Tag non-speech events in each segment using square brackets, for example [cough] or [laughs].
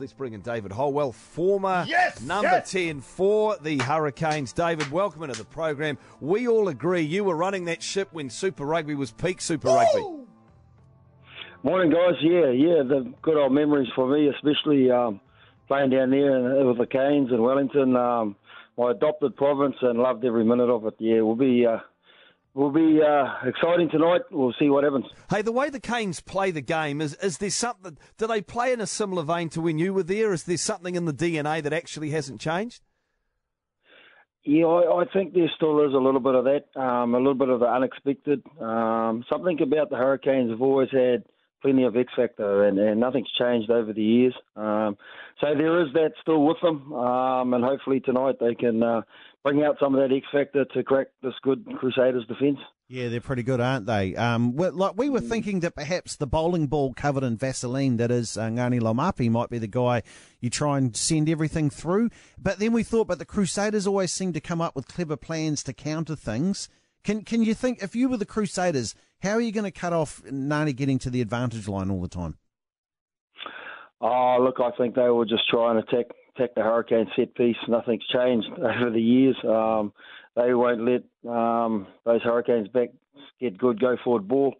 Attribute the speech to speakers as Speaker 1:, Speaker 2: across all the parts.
Speaker 1: Let's bring in David Holwell, former
Speaker 2: Yes,
Speaker 1: number
Speaker 2: yes.
Speaker 1: 10 for the Hurricanes. David, welcome into the program. We all agree you were running that ship when Super Rugby was peak Super Rugby.
Speaker 3: Morning, guys. Yeah, yeah, the good old memories for me, especially um, playing down there with the Canes in Wellington, um, my adopted province, and loved every minute of it. Yeah, we'll be uh, we'll be uh, exciting tonight. We'll see what happens.
Speaker 1: Hey, the way the Canes play the game, is, is there something, do they play in a similar vein to when you were there? Is there something in the DNA that actually hasn't changed?
Speaker 3: Yeah, I, I think there still is a little bit of that, um, a little bit of the unexpected. Um, something about the Hurricanes have always had plenty of X factor, and, and nothing's changed over the years. Um, so there is that still with them, um, and hopefully tonight they can uh, bring out some of that X factor to crack this good Crusaders defence.
Speaker 4: Yeah, they're pretty good, aren't they? Um, we like we were thinking that perhaps the bowling ball covered in Vaseline that is uh, Ngani Laumape might be the guy you try and send everything through. But then we thought, but the Crusaders always seem to come up with clever plans to counter things. Can can you think if you were the Crusaders, how are you going to cut off Ngani getting to the advantage line all the time?
Speaker 3: Oh, look, I think they will just try and attack attack the Hurricane set piece. Nothing's changed [laughs] over the years. Um, they won't let um, those Hurricanes back get good go forward ball.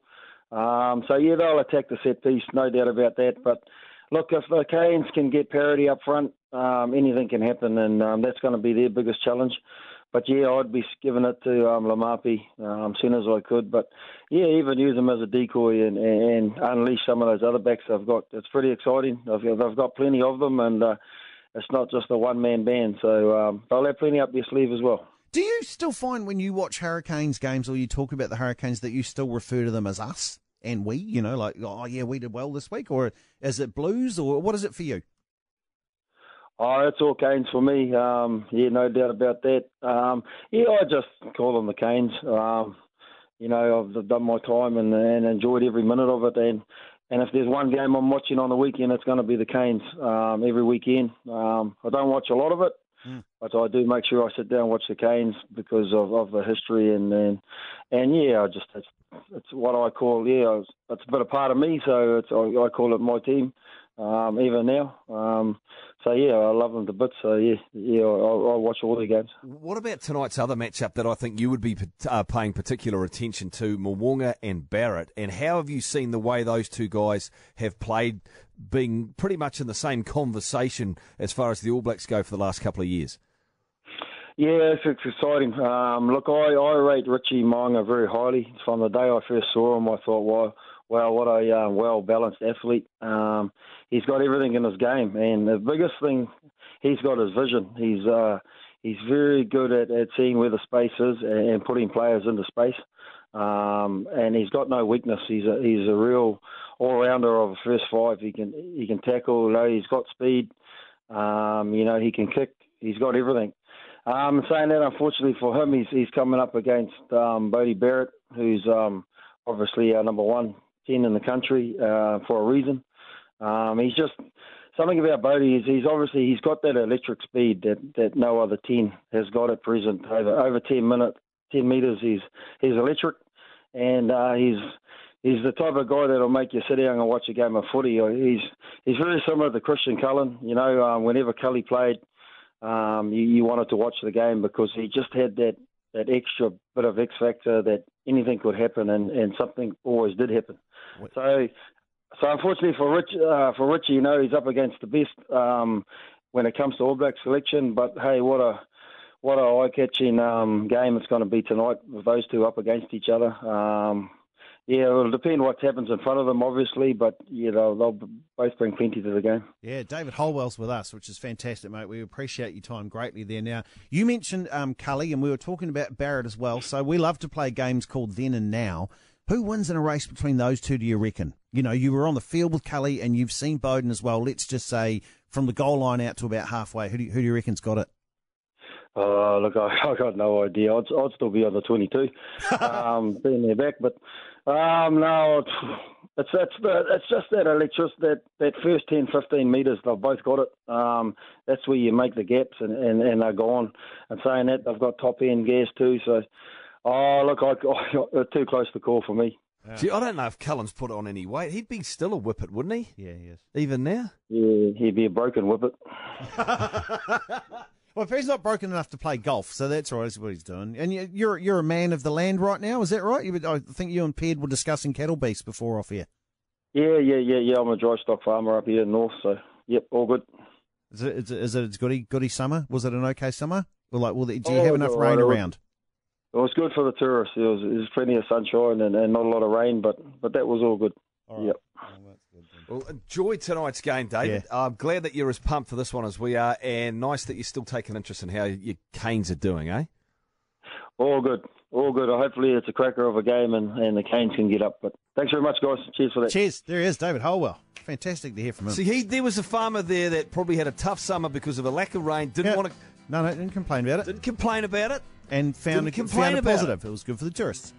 Speaker 3: Um, so yeah, they'll attack the set piece, no doubt about that. But look, if the Canes can get parity up front, um, anything can happen, and um, that's going to be their biggest challenge. But yeah, I'd be giving it to um, Laumape um, soon as I could. But yeah, even use them as a decoy and, and unleash some of those other backs they've got. It's pretty exciting. They've, they've got plenty of them, and uh, it's not just a one man band. So um, they'll have plenty up their sleeve as well.
Speaker 4: Do you still find when you watch Hurricanes games or you talk about the Hurricanes that you still refer to them as us and we? You know, like oh yeah, we did well this week, or is it Blues, or what is it for you?
Speaker 3: Oh, it's all Canes for me. Um, yeah, no doubt about that. Um, yeah, I just call them the Canes. Um, you know, I've done my time and, and enjoyed every minute of it. And, and if there's one game I'm watching on the weekend, it's going to be the Canes um, every weekend. Um, I don't watch a lot of it,
Speaker 4: Mm.
Speaker 3: but I do make sure I sit down and watch the Canes because of, of the history and and, and yeah, I just it's, it's what I call yeah, it's, it's a bit of part of me. So it's I, I call it my team um, even now. Um, so yeah, I love them to bits. So yeah, yeah, I, I watch all their games.
Speaker 1: What about tonight's other matchup that I think you would be uh, paying particular attention to, Mo'unga and Barrett? And how have you seen the way those two guys have played, being pretty much in the same conversation as far as the All Blacks go for the last couple of years?
Speaker 3: Yeah, it's, it's exciting. Um, look, I, I rate Richie Mo'unga very highly. From the day I first saw him, I thought, wow, wow what a uh, well balanced athlete. Um, he's got everything in his game, and the biggest thing he's got is vision. He's uh, he's very good at, at seeing where the space is and, and putting players into space. Um, and he's got no weakness. He's a he's a real all rounder of a first five. He can he can tackle. You know, he's got speed. Um, you know, he can kick. He's got everything. Um, saying that, unfortunately for him, he's he's coming up against um, Bodie Barrett, who's um, obviously our number one ten in the country uh, for a reason. Um, he's just something about Bodie is he's obviously he's got that electric speed that, that no other ten has got at present. Over over ten minute ten meters, he's he's electric, and uh, he's he's the type of guy that'll make you sit down and watch a game of footy. He's he's very similar to Christian Cullen. You know, um, whenever Cully played, um, you, you wanted to watch the game because he just had that that extra bit of X factor that anything could happen, and, and something always did happen. So, so unfortunately for Rich, uh, for Richie, you know, he's up against the best um, when it comes to All Black selection. But hey, what a what a eye-catching um, game it's going to be tonight with those two up against each other. Um, yeah, it'll depend what happens in front of them, obviously, but yeah, they'll, they'll both bring plenty to the game.
Speaker 4: Yeah, David Holwell's with us, which is fantastic, mate. We appreciate your time greatly there. Now, you mentioned um, Cully, and we were talking about Barrett as well. So we love to play games called Then and Now. Who wins in a race between those two, do you reckon? You know, you were on the field with Cully and you've seen Beauden as well. Let's just say from the goal line out to about halfway. Who do you, who do you reckon's got it?
Speaker 3: Uh, look, I, [laughs] I got no idea. I'd, I'd still be on the 22, [laughs] um, being there back. But um, no, it's it's it's, it's just that electricity, that that first 10, 15 metres, they've both got it. Um, that's where you make the gaps, and, and, and they're gone. And saying that, they've got top end gas too. So, oh, look, I, [laughs] I, they're too close to call for me.
Speaker 1: Gee, I don't know if Cullen's put on any weight. He'd be still a whippet, wouldn't he?
Speaker 4: Yeah, he is.
Speaker 1: Even now?
Speaker 3: Yeah, he'd be a broken whippet.
Speaker 4: Well, if he's not broken enough to play golf, so that's right. That's what he's doing. And you- you're you're a man of the land right now, is that right? You, I think you and Ped were discussing cattle beasts before off here.
Speaker 3: Yeah, yeah, yeah, yeah. I'm a dry stock farmer up here in North, so yep, all good.
Speaker 4: Is it is it, is it a goody goody summer? Was it an okay summer? Or like, well, do you
Speaker 3: Oh,
Speaker 4: have enough rain
Speaker 3: right.
Speaker 4: Around?
Speaker 3: It was good for the tourists. There was, there was plenty of sunshine and, and not a lot of rain, but but that was all good.
Speaker 4: All right.
Speaker 3: Yep.
Speaker 4: Oh, that's good then.
Speaker 1: Well, enjoy tonight's game, David. I'm glad that you're as pumped for this one as we are, and nice that you're still taking interest in how your Canes are doing, eh?
Speaker 3: All good, all good. Hopefully it's a cracker of a game and, and the Canes can get up. But thanks very much, guys. Cheers for that.
Speaker 4: Cheers. There he is, David Holwell. Fantastic to hear from him.
Speaker 1: See, he there was a farmer there that probably had a tough summer because of a lack of rain. Didn't
Speaker 4: Yeah.
Speaker 1: want to,
Speaker 4: No, no, didn't complain about it.
Speaker 1: didn't complain about it.
Speaker 4: And found,
Speaker 1: Didn't
Speaker 4: a,
Speaker 1: complain
Speaker 4: found a
Speaker 1: about
Speaker 4: positive. It was good for the tourists.